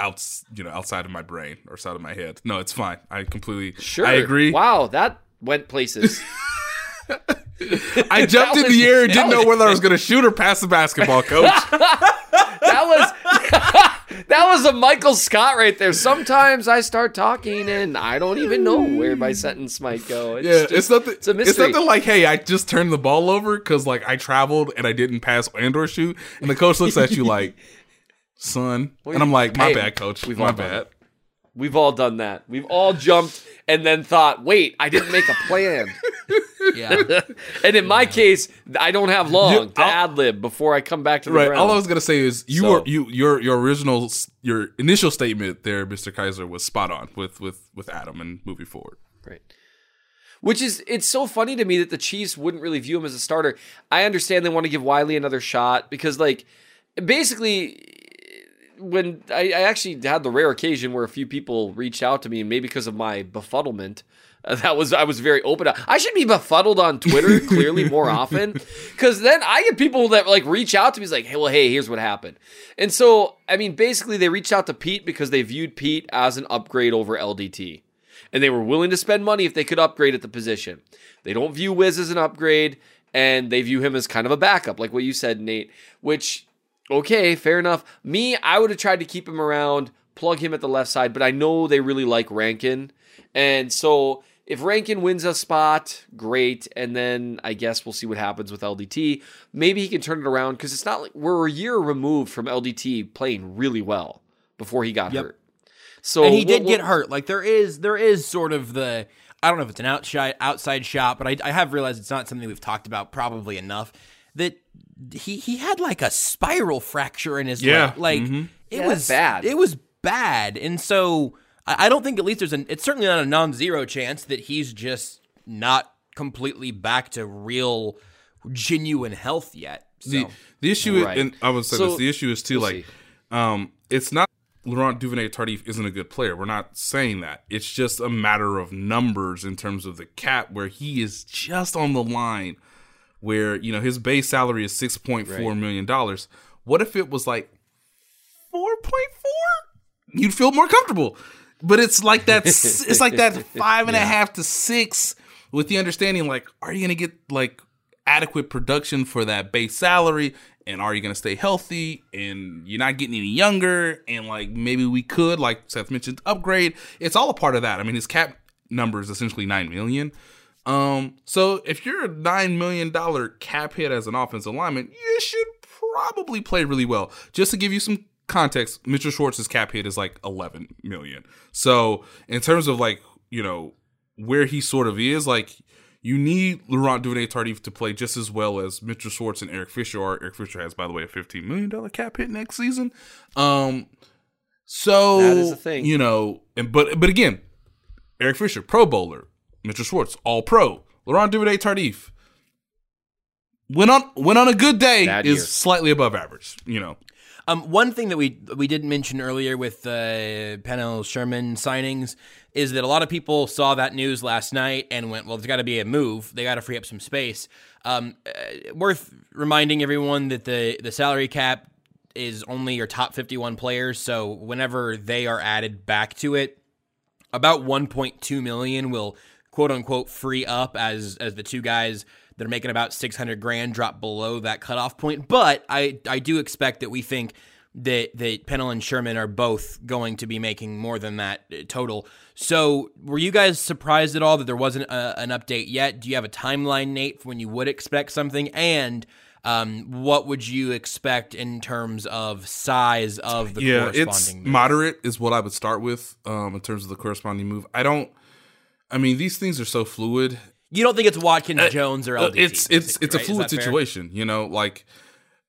outs. You know, outside of my brain or outside of my head. No, it's fine. I completely. Sure. I agree. Wow, that went places. [laughs] [laughs] I jumped in the air and didn't know whether I was [laughs] going to shoot or pass the basketball, coach. that was that was a Michael Scott right there. Sometimes I start talking and I don't even know where my sentence might go. It's yeah, just- it's nothing. It's a It's nothing like, hey, I just turned the ball over because like I traveled and I didn't pass and or shoot, and the coach looks at you like, son, and I'm like, my Hey, bad, coach, we've my all done bad. it. We've all done that. We've all jumped and then thought, "Wait, I didn't make a plan." [laughs] Yeah, [laughs] and in my case, I don't have long You- to I'll- ad lib before I come back to the Right. ground. All I was gonna say is you So- were you your your original your initial statement there, Mr. Keysor, was spot on with with with Adam and moving forward. Right. Which is it's so funny to me that the Chiefs wouldn't really view him as a starter. I understand they want to give Wylie another shot because like basically when I, I actually had the rare occasion where a few people reached out to me, and maybe because of my befuddlement, uh, [laughs] that was I was very open. I should be befuddled on Twitter [laughs] clearly more often, because then I get people that like reach out to me, like, hey, well, hey, here's what happened, and so I mean, basically, they reached out to Peat because they viewed Peat as an upgrade over LDT, and they were willing to spend money if they could upgrade at the position. They don't view Wiz as an upgrade, and they view him as kind of a backup, like what you said, Nate, which okay, fair enough. Me, I would have tried to keep him around, plug him at the left side, but I know they really like Rankin. And so if Rankin wins a spot, great. And then I guess we'll see what happens with LDT. Maybe he can turn it around because it's not like we're a year removed from LDT playing really well before he got Yep. hurt. So and he we'll- did we'll- get hurt. Like there is there is sort of the I don't know if it's an outside outside shot, but I, I have realized it's not something we've talked about probably enough. That he he had like a spiral fracture in his Yeah. leg. Like Mhm. it Yeah, was bad. It was bad, and so I, I don't think at least there's an. It's certainly not a non-zero chance that he's just not completely back to real genuine health yet. So. The the issue, Right. and I would say So, this: the issue is too we'll like, um, it's not Laurent Duvernay Tardif isn't a good player. We're not saying that. It's just a matter of numbers in terms of the cap, where he is just on the line, where you know his base salary is six point four million dollars. What if it was like four point four? You'd feel more comfortable. But it's like that. it's like that [laughs] five and a half to six, with the understanding like, are you gonna get like adequate production for that base salary? And are you gonna stay healthy? And you're not getting any younger. And like maybe we could, like Seth mentioned, upgrade. It's all a part of that. I mean, his cap number is essentially nine million. Um, so if you're a nine million dollar cap hit as an offensive lineman, you should probably play really well. Just to give you some context, Mitchell Schwartz's cap hit is like eleven million. So in terms of like you know where he sort of is, like you need Laurent Duvernay Tardif to play just as well as Mitchell Schwartz and Eric Fisher are. Eric Fisher has, by the way, a fifteen million dollar cap hit next season. Um, so That is the thing. you know, and but but again, Eric Fisher, Pro Bowler. Mitchell Schwartz, All Pro. Laurent Duvernay Tardif. Went on went on a good day Bad is year. slightly above average. You know, Um, one thing that we we didn't mention earlier with the uh, Pennel Sherman signings is that a lot of people saw that news last night and went, "Well, there's got to be a move. They got to free up some space." Um, uh, worth reminding everyone that the the salary cap is only your top 51 players, so whenever they are added back to it, about 1.2 million will quote unquote free up as as the two guys that are making about 600 grand drop below that cutoff point. But I I do expect that we think that that Pennel and Sherman are both going to be making more than that uh, total. So were you guys surprised at all that there wasn't a, an update yet? Do you have a timeline, Nate, for when you would expect something? And um, what would you expect in terms of size of the yeah, corresponding? it's move? moderate is what I would start with um, in terms of the corresponding move. I don't. I mean, these things are so fluid. You don't think it's Watkins Jones or Uh, LDT? it's it's it's a right? Is fluid that fair? situation, you know. Like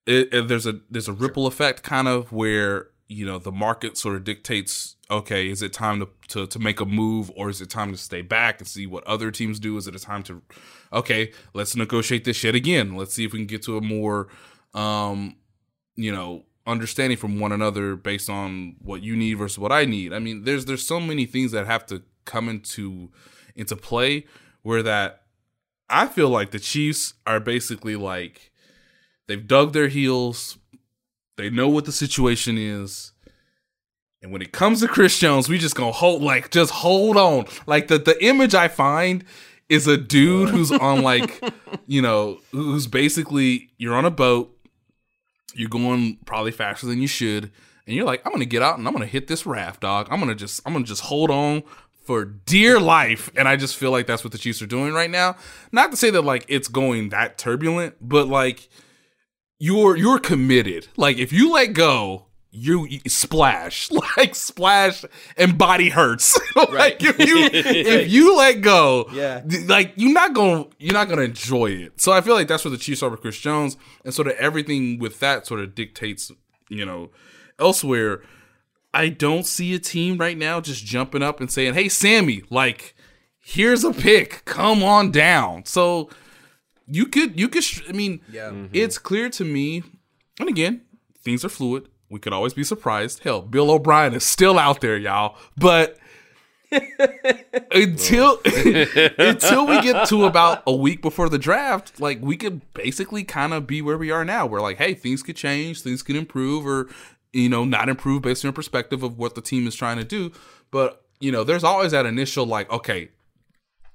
it, it- there's a there's a ripple effect kind of where you know the market sort of dictates. Okay, is it time to, to to make a move, or is it time to stay back and see what other teams do? Is it a time to, okay, let's negotiate this shit again. Let's see if we can get to a more, um, you know, understanding from one another based on what you need versus what I need. I mean, there's there's so many things that have to come into into play where that I feel like the Chiefs are basically like they've dug their heels, they know what the situation is. And when it comes to Chris Jones, we just gonna hold like just hold on. Like the the image I find is a dude who's on [laughs] like, you know, who's basically you're on a boat, you're going probably faster than you should, and you're like, I'm gonna get out and I'm gonna hit this raft, dog. I'm gonna just I'm gonna just hold on for dear life. And I just feel like that's what the Chiefs are doing right now. Not to say that like it's going that turbulent, but like you're you're committed. Like if you let go, you, you splash, [laughs] like splash, and body hurts. [laughs] like if you if you let go, Yeah. like you're not gonna you're not gonna enjoy it. So I feel like that's where the Chiefs are with Chris Jones, and sort of everything with that sort of dictates, you know, elsewhere. I don't see a team right now just jumping up and saying, "Hey, Sammy, like." Here's a pick. Come on down. So you could you could i mean Yeah. Mm-hmm. it's clear to me and again things are fluid we could always be surprised. Hell, Bill O'Brien is still out there, y'all. But [laughs] until [laughs] until we get to about a week before the draft, like we could basically kind of be where we are now. We're like, hey, things could change, things could improve, or you know, not improve based on your perspective of what the team is trying to do. But you know, there's always that initial like, okay,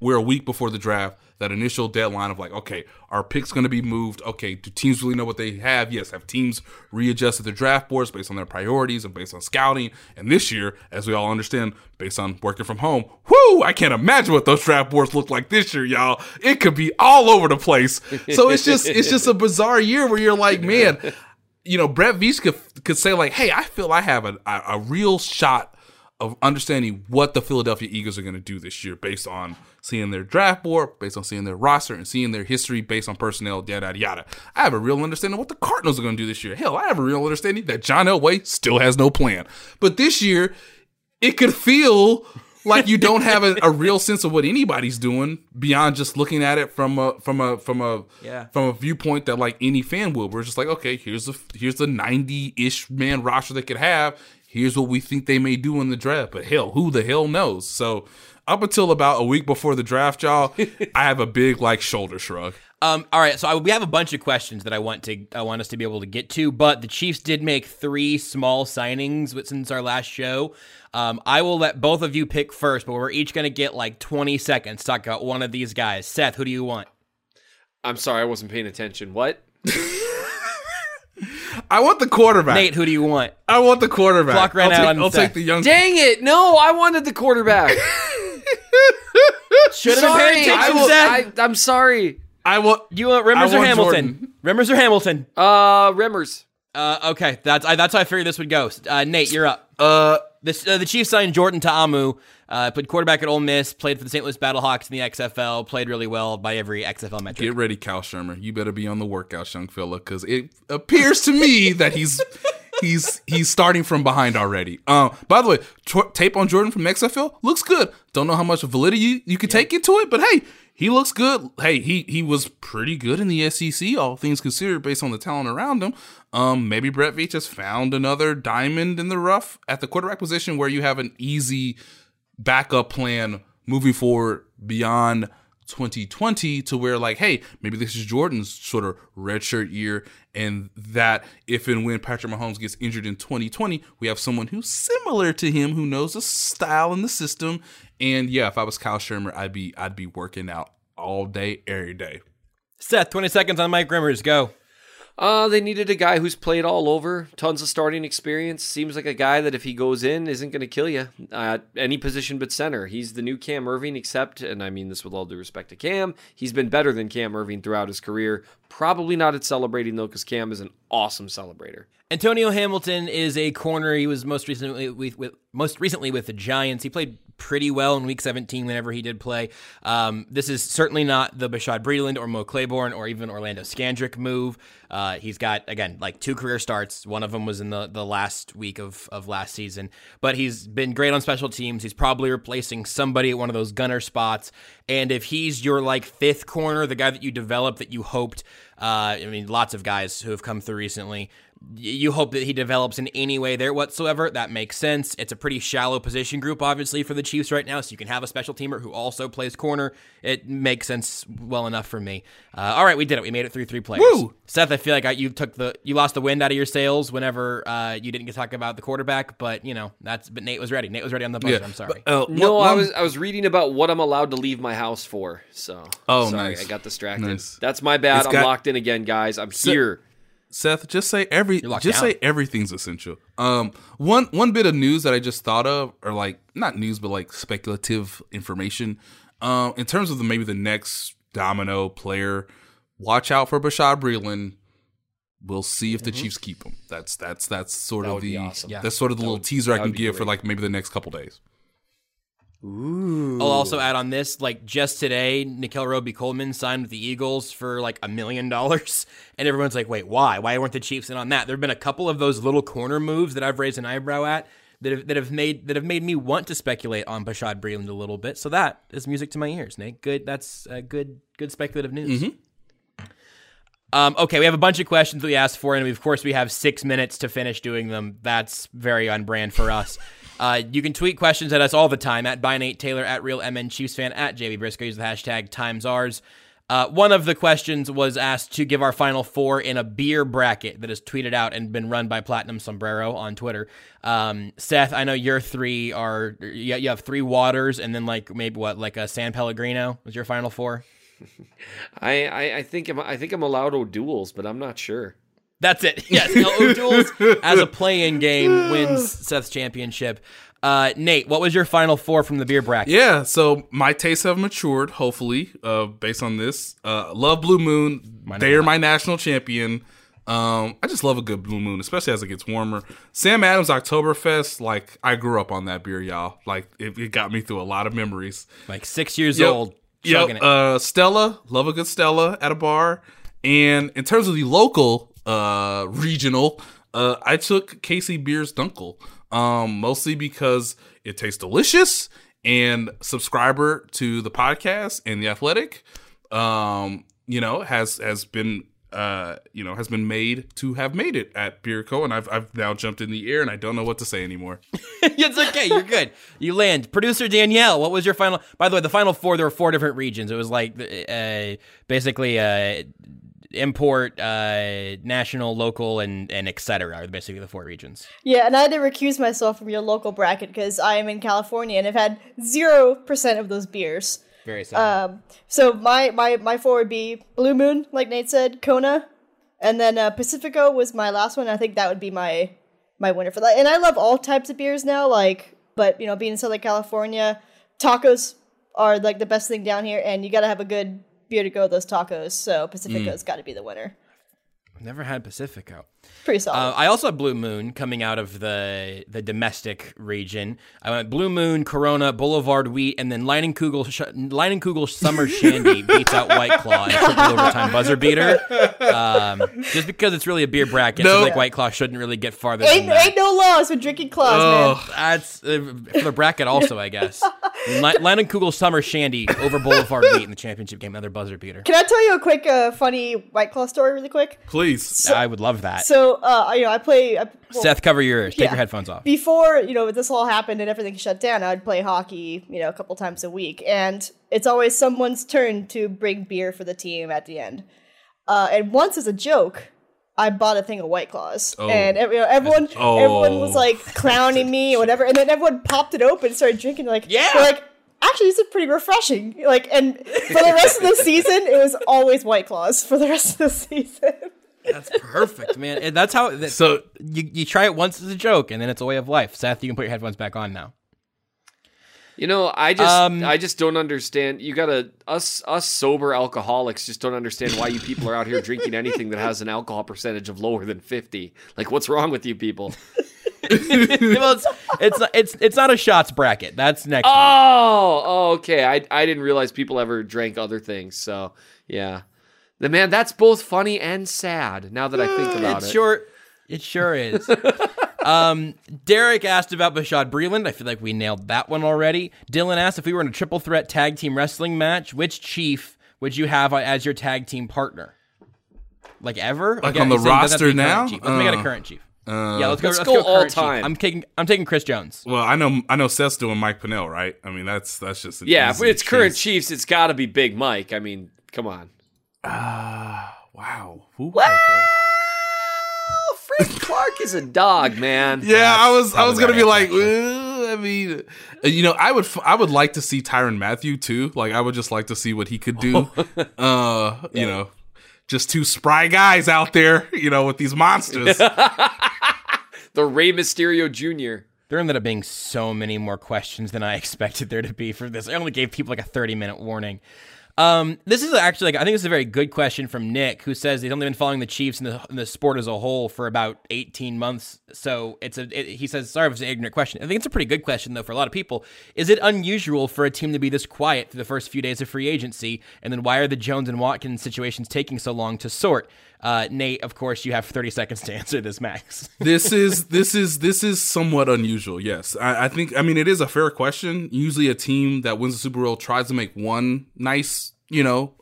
we're a week before the draft. That initial deadline of like, okay, our pick's going to be moved. Okay, do teams really know what they have? Yes, have teams readjusted their draft boards based on their priorities and based on scouting? And this year, as we all understand, based on working from home, whoo, I can't imagine what those draft boards look like this year, y'all. It could be all over the place. So it's just it's just a bizarre year where you're like, man, you know, Brett Veach could, could say like, hey, I feel I have a, a, a real shot of understanding what the Philadelphia Eagles are going to do this year based on seeing their draft board, based on seeing their roster, and seeing their history based on personnel, yada, yada, yada. I have a real understanding of what the Cardinals are going to do this year. Hell, I have a real understanding that John Elway still has no plan. But this year, it could feel like you don't have a, a, [laughs] real sense of what anybody's doing beyond just looking at it from a from a from a Yeah. from a viewpoint that like any fan will. We're just like, okay, here's the here's the ninety ish man roster they could have. Here's what we think they may do in the draft. But hell, who the hell knows? So up until about a week before the draft, y'all, [laughs] I have a big like shoulder shrug. Um, all right, so I, we have a bunch of questions that I want to I want us to be able to get to, but the Chiefs did make three small signings since our last show. Um, I will let both of you pick first, but we're each going to get like 20 seconds to talk about one of these guys. Seth, who do you want? I'm sorry, I wasn't paying attention. What? [laughs] I want the quarterback. Nate, who do you want? I want the quarterback. Clock ran I'll out take, on I'll Seth. take the young. Dang it! No, I wanted the quarterback. [laughs] Should have been sorry, paying I attention, will, Seth. I, I'm sorry. I want. you want Remmers I or want Hamilton? Jordan. Remmers or Hamilton? Uh, Remmers. Uh, okay, that's I, that's how I figured this would go. Uh, Nate, you're up. Uh, This, uh, the Chiefs signed Jordan Ta'amu, uh, played quarterback at Ole Miss, played for the St. Louis Battlehawks in the XFL, played really well by every XFL metric. get ready, Kyle Shurmur. You better be on the workout, young fella, because it appears to me that he's he's he's starting from behind already. Um, by the way, tw- tape on Jordan from XFL looks good. Don't know how much validity you, you could take into it, but hey, he looks good. Hey, he he was pretty good in the SEC, all things considered, based on the talent around him. Um, maybe Brett Veach has found another diamond in the rough at the quarterback position where you have an easy backup plan moving forward beyond 2020 to where like hey maybe this is jordan's sort of redshirt year and that if and when patrick mahomes gets injured in 2020 we have someone who's similar to him who knows the style and the system and yeah if i was kyle shurmur i'd be i'd be working out all day every day Seth, 20 seconds on Mike Remmers. Go. Uh, they needed a guy who's played all over, tons of starting experience. Seems like a guy that if he goes in, isn't going to kill you at any position but center. He's the new Cam Erving, except, and I mean this with all due respect to Cam, he's been better than Cam Erving throughout his career. Probably not at celebrating though, because Cam is an awesome celebrator. Antonio Hamilton is a corner. He was most recently with, with most recently with the Giants. He played pretty well in Week 17 whenever he did play. Um, this is certainly not the Bashaud Breeland or Mo Claiborne or even Orlando Scandrick move. Uh, he's got again like two career starts. One of them was in the, the last week of, of last season, but he's been great on special teams. He's probably replacing somebody at one of those gunner spots. And if he's your like fifth corner, the guy that you developed that you hoped, uh, I mean, lots of guys who have come through recently you hope that he develops in any way there whatsoever. That makes sense. It's a pretty shallow position group, obviously, for the Chiefs right now. So you can have a special teamer who also plays corner. It makes sense well enough for me. Uh, all right, we did it. We made it through three players. Woo! Seth, I feel like I, you took the you lost the wind out of your sails whenever uh, you didn't get to talk about the quarterback. But you know that's but Nate was ready. Nate was ready on the buzzer. I'm sorry. But, uh, No, one- I was I was reading about what I'm allowed to leave my house for. So Oh, sorry, nice. I got distracted. Nice. That's my bad. It's I'm got- locked in again, guys. I'm here. Seth, just say every just down. say everything's essential. Um one one bit of news that I just thought of, or like not news, but like speculative information. Um, in terms of the maybe the next domino player, watch out for Bashaud Breeland. We'll see if the Chiefs keep him. That's that's that's sort That of the awesome. Yeah. that's sort of the little teaser I can would give for like maybe the next couple days. I'll also add on this, like just today, Nickell Robey Coleman signed with the Eagles for like a million dollars, [laughs] and everyone's like, "Wait, why? Why weren't the Chiefs in on that?" There have been a couple of those little corner moves that I've raised an eyebrow at that have, that have made that have made me want to speculate on Bashaud Breeland a little bit. So that is music to my ears, Nate. Good, that's uh, good, good speculative news. Um, okay, we have a bunch of questions that we asked for, and of course we have six minutes to finish doing them. That's very on brand for us. [laughs] Uh, you can tweet questions at us all the time at by Nate Taylor at Real MN Chiefs fan at JB Briscoe. Use the hashtag times ours. Uh, one of the questions was asked to give our final four in a beer bracket that is tweeted out and been run by Platinum Sombrero on Twitter. Um, Seth, I know your three are you you have three waters and then like maybe what like a San Pellegrino was your final four. [laughs] I, I, I think I'm I think I'm allowed O'Doul's, but I'm not sure. That's it. [laughs] Yes, O'Doul's as a play-in game wins Seth's championship. Uh, Nate, what was your final four from the beer bracket? Yeah, so my tastes have matured, hopefully, uh, based on this. Uh, love Blue Moon. they are my national champion. Um, I just love a good Blue Moon, especially as it gets warmer. Sam Adams Oktoberfest, like I grew up on that beer, y'all. Like it, it got me through a lot of memories. Like six years Yep. old, it. Uh, Stella, love a good Stella at a bar. And in terms of the local, uh, regional, uh, I took KC Biers Dunkel, um, mostly because it tastes delicious and subscriber to the podcast and the athletic, um, you know, has, has been, uh, you know, has been made to have made it at Beer Co. And I've, I've now jumped in the air and I don't know what to say anymore. [laughs] it's okay. You're good. You land. Producer Danielle, what was your final? By the way, the final four, there were four different regions. It was like uh, basically uh, import, uh, national, local, and and et cetera are basically the four regions. Yeah, and I had to recuse myself from your local bracket because I am in California and have had zero percent of those beers. Very sad. Um, so my my my four would be Blue Moon, like Nate said, Kona, and then uh, Pacifico was my last one. I think that would be my my winner for that. And I love all types of beers now, like but you know, being in Southern California, tacos are like the best thing down here, and you got to have a good beer to go with those tacos. So Pacifico's mm. got to be the winner. I've never had Pacifico. Pretty solid. Uh, I also have Blue Moon coming out of the the domestic region. I went Blue Moon, Corona, Boulevard Wheat, and then Leinenkugel, sh- Leinenkugel Summer Shandy [laughs] beats out White Claw in triple overtime buzzer beater. Um, just because it's really a beer bracket, so like White Claw shouldn't really get farther ain't, than that. ain't no laws with drinking claws, man. That's uh, for the bracket also, I guess. [laughs] Le- Leinenkugel Summer Shandy over Boulevard Wheat in the championship game, another buzzer beater. Can I tell you a quick, uh, funny White Claw story, really quick? Please. I would love that. So, uh, you know, I play. I, well, Seth, cover your ears. Take yeah. your headphones off. Before you know this all happened and everything shut down, I'd play hockey, you know, a couple times a week, and it's always someone's turn to bring beer for the team at the end. Uh, and once, as a joke, I bought a thing of White Claws, and you know, everyone, Oh. everyone was like clowning me or whatever, and then everyone popped it open, and started drinking. Like, Yeah. like. Actually, this is pretty refreshing. Like, and for the rest of the [laughs] season, it was always White Claws for the rest of the [laughs] season. That's perfect, man. And that's how. That, So you, you try it once as a joke, and then it's a way of life. Seth, you can put your headphones back on now. You know, I just Um, I just don't understand. You gotta us us sober alcoholics just don't understand why you people are out here drinking anything that has an alcohol percentage of lower than fifty. Like, what's wrong with you people? [laughs] well, it's, it's it's it's not a shots bracket. That's next. week. Oh, oh, okay. I I didn't realize people ever drank other things. So yeah, the man that's both funny and sad. Now that I think about it it, sure, it sure is. [laughs] um, Derek asked about Bashaud Breeland. I feel like we nailed that one already. Dylan asked if we were in a triple threat tag team wrestling match, which chief would you have as your tag team partner? Like ever? Like Okay, on the he's saying it doesn't have to roster now? chief. Let's make it a Uh, current chief. yeah, let's go. let's Let's, go go, all current chief. time. I'm taking. I'm taking Chris Jones. Well, I know I know Seth's doing Mike Pennel, right? I mean, that's that's just an yeah, if easy it's current choice. Chiefs, it's got to be Big Mike. I mean, come on. Ah, wow. Who Oh, Frank Clark is a dog, man. [laughs] Yeah, I was I was gonna be like, "Uh, I mean, uh, you know, I would f- I would like to see Tyrann Mathieu too. Like, I would just like to see what he could do. [laughs] uh, you know, just two spry guys out there, [laughs] you know, with these monsters. The Rey Mysterio Jr. There ended up being so many more questions than I expected there to be for this. I only gave people like a 30 minute warning. Um, this is actually like I think this is a very good question from Nick, who says he's only been following the Chiefs and the, and the sport as a whole for about 18 months. So it's a it, he says sorry if it's an ignorant question. I think it's a pretty good question though for a lot of people. Is it unusual for a team to be this quiet through the first few days of free agency, and then why are the Jones and Watkins situations taking so long to sort? Uh, Nate, of course, you have 30 seconds to answer this, Max. [laughs] this is this is this is somewhat unusual. Yes, I, I think I mean it is a fair question. Usually, a team that wins the Super Bowl tries to make one nice, you know,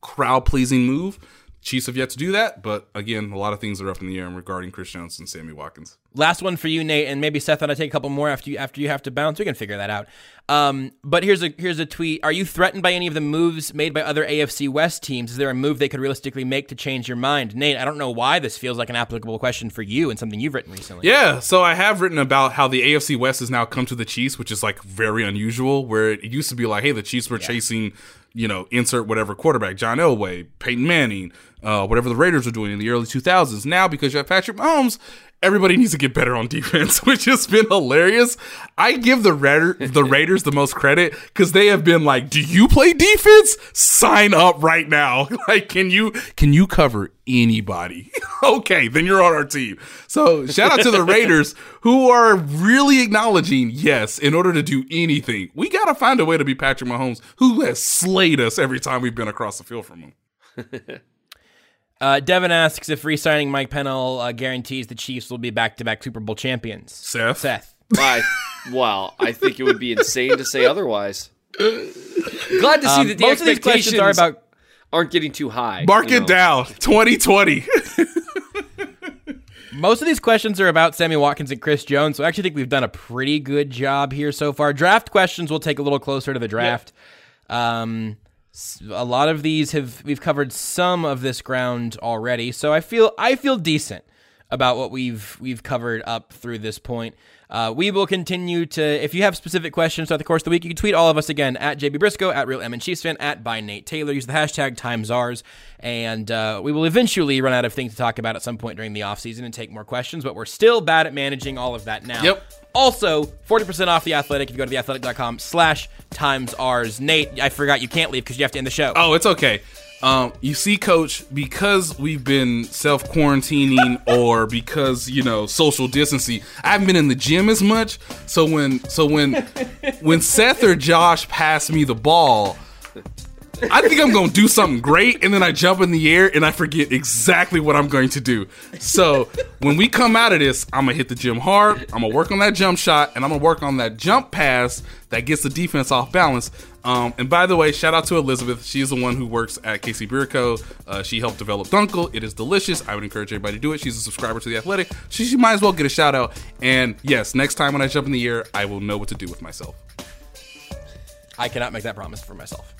crowd pleasing move. Chiefs have yet to do that, but again, a lot of things are up in the air regarding Chris Jones and Sammy Watkins. Last one for you, Nate, and maybe Seth. And I take a couple more after you after you have to bounce. We can figure that out. Um, but here's a here's a tweet. Are you threatened by any of the moves made by other AFC West teams? Is there a move they could realistically make to change your mind, Nate? I don't know why this feels like an applicable question for you and something you've written recently. Yeah, so I have written about how the AFC West has now come to the Chiefs, which is like very unusual. Where it used to be like, hey, the Chiefs were chasing, you know, insert whatever quarterback, John Elway, Peyton Manning, uh, whatever the Raiders were doing in the early 2000s. Now, because you have Patrick Mahomes, everybody needs to get better on defense, [laughs] which has been hilarious. I give the Raider, the Raiders the most credit because they have been like, "Do you play defense? Sign up right now! [laughs] Like, can you can you cover anybody? [laughs] okay, then you're on our team." So shout out to the Raiders who are really acknowledging, yes, in order to do anything, we got to find a way to be Patrick Mahomes, who has slayed us every time we've been across the field from him. Uh, Devin asks if re-signing Mike Pennel uh, guarantees the Chiefs will be back-to-back Super Bowl champions. Seth, Seth. I, well, I think it would be insane to say otherwise. Glad to see Um, that the most of these questions expectations are about aren't getting too high. mark it know. down, 2020. [laughs] [laughs] Most of these questions are about Sammy Watkins and Chris Jones, so I actually think we've done a pretty good job here so far. Draft questions will take a little closer to the draft. Um, s- a lot of these have we've covered some of this ground already, so I feel I feel decent about what we've we've covered up through this point. Uh, we will continue to. If you have specific questions throughout the course of the week, you can tweet all of us again at JB Briscoe, at Real M and Chiefs fan, at by Nate Taylor. Use the hashtag times ours, and uh, we will eventually run out of things to talk about at some point during the offseason and take more questions. But we're still bad at managing all of that now. Yep. Also, 40% off The Athletic if you go to the theathletic.com slash times ours. Nate, I forgot you can't leave because you have to end the show. Oh, it's okay. Um, you see, Coach, because we've been self quarantining [laughs] or because you know social distancing, I haven't been in the gym as much. So when so when when Seth or Josh pass me the ball, I think I'm gonna do something great, and then I jump in the air and I forget exactly what I'm going to do. So when we come out of this, I'm gonna hit the gym hard. I'm gonna work on that jump shot, and I'm gonna work on that jump pass that gets the defense off balance. Um, and by the way, shout out to Elizabeth. She is the one who works at KC Bier Co. Uh, she helped develop Dunkel. It is delicious. I would encourage everybody to do it. She's a subscriber to the Athletic. She, she might as well get a shout out. And yes, next time when I jump in the air, I will know what to do with myself. I cannot make that promise for myself.